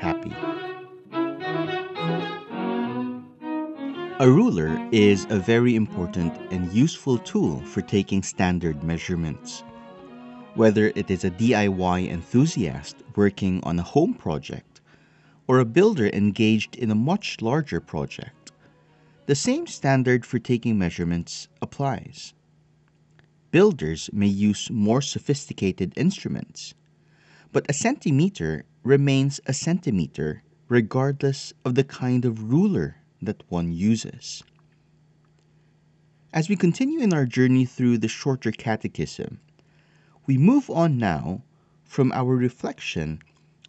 happy. A ruler is a very important and useful tool for taking standard measurements. Whether it is a DIY enthusiast working on a home project or a builder engaged in a much larger project, the same standard for taking measurements applies. Builders may use more sophisticated instruments, but a centimeter remains a centimeter regardless of the kind of ruler that one uses. As we continue in our journey through the shorter catechism, we move on now from our reflection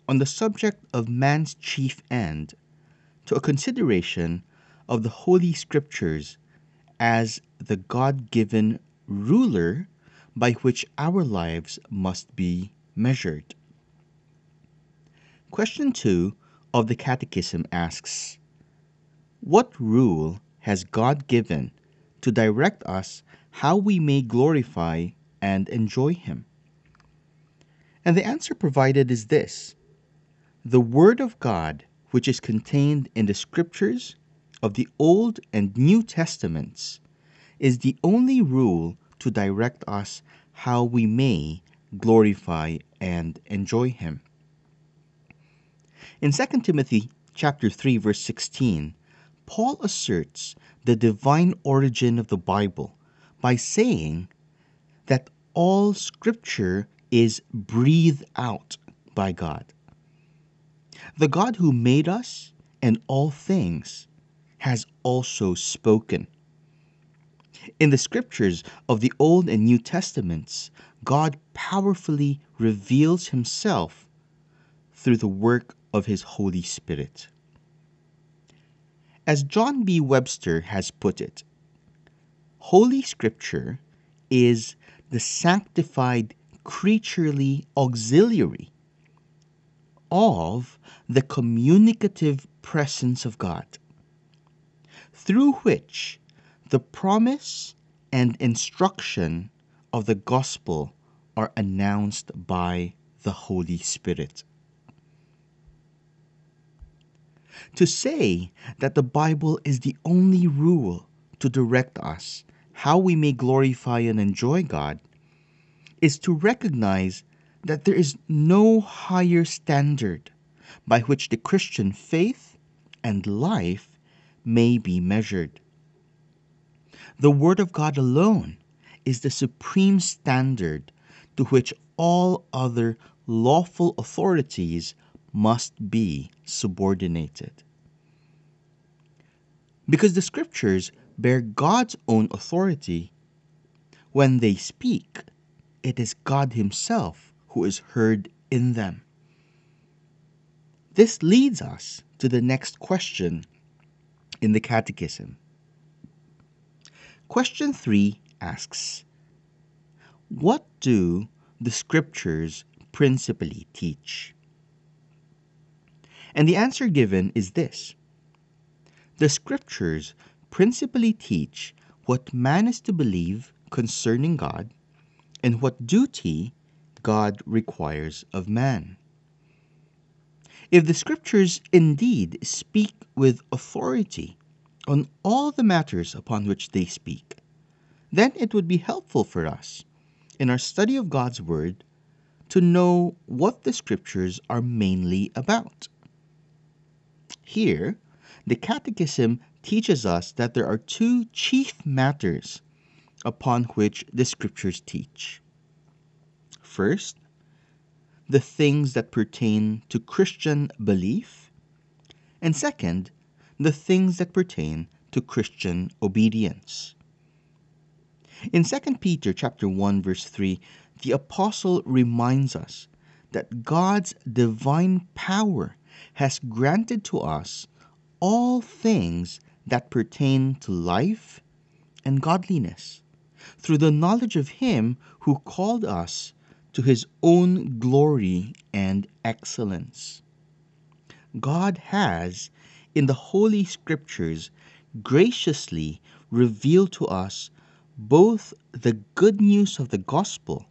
on the subject of man's chief end to a consideration of the Holy Scriptures as the God given ruler by which our lives must be measured. Question 2 of the Catechism asks what rule has God given to direct us how we may glorify and enjoy Him? And the answer provided is this The Word of God, which is contained in the Scriptures of the Old and New Testaments, is the only rule to direct us how we may glorify and enjoy Him. In 2 Timothy chapter 3 verse 16, Paul asserts the divine origin of the Bible by saying that all scripture is breathed out by God. The God who made us and all things has also spoken. In the scriptures of the Old and New Testaments, God powerfully reveals himself through the work of his Holy Spirit. As John B. Webster has put it, Holy Scripture is the sanctified creaturely auxiliary of the communicative presence of God, through which the promise and instruction of the gospel are announced by the Holy Spirit. To say that the Bible is the only rule to direct us how we may glorify and enjoy God is to recognize that there is no higher standard by which the Christian faith and life may be measured. The Word of God alone is the supreme standard to which all other lawful authorities must be subordinated. Because the scriptures bear God's own authority, when they speak, it is God Himself who is heard in them. This leads us to the next question in the Catechism. Question 3 asks What do the Scriptures principally teach? And the answer given is this The Scriptures principally teach what man is to believe concerning God and what duty God requires of man. If the Scriptures indeed speak with authority on all the matters upon which they speak, then it would be helpful for us in our study of God's Word to know what the Scriptures are mainly about. Here, the Catechism teaches us that there are two chief matters upon which the Scriptures teach. First, the things that pertain to Christian belief, and second, the things that pertain to Christian obedience. In 2 Peter chapter 1 verse 3, the apostle reminds us that God's divine power has granted to us all things that pertain to life and godliness through the knowledge of Him who called us to His own glory and excellence. God has, in the Holy Scriptures, graciously revealed to us both the good news of the gospel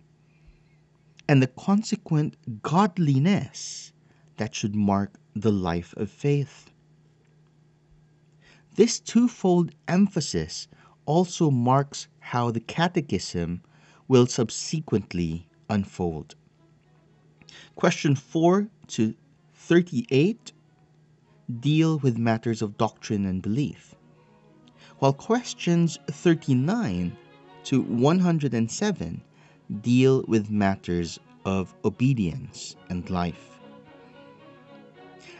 and the consequent godliness that should mark the life of faith. This twofold emphasis also marks how the Catechism will subsequently unfold. Question 4 to 38 deal with matters of doctrine and belief, while questions 39 to 107 deal with matters of obedience and life.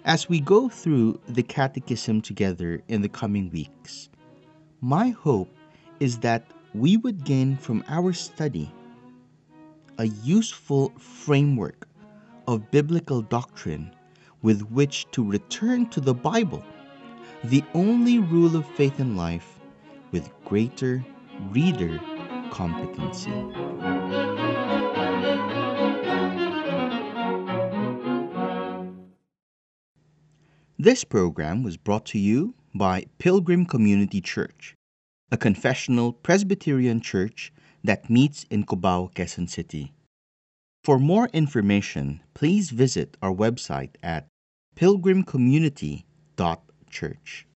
As we go through the Catechism together in the coming weeks, my hope is that we would gain from our study a useful framework of biblical doctrine with which to return to the Bible, the only rule of faith and life, with greater reader competency. This program was brought to you by Pilgrim Community Church, a confessional Presbyterian church that meets in Cubao, Quezon City. For more information, please visit our website at pilgrimcommunity.church.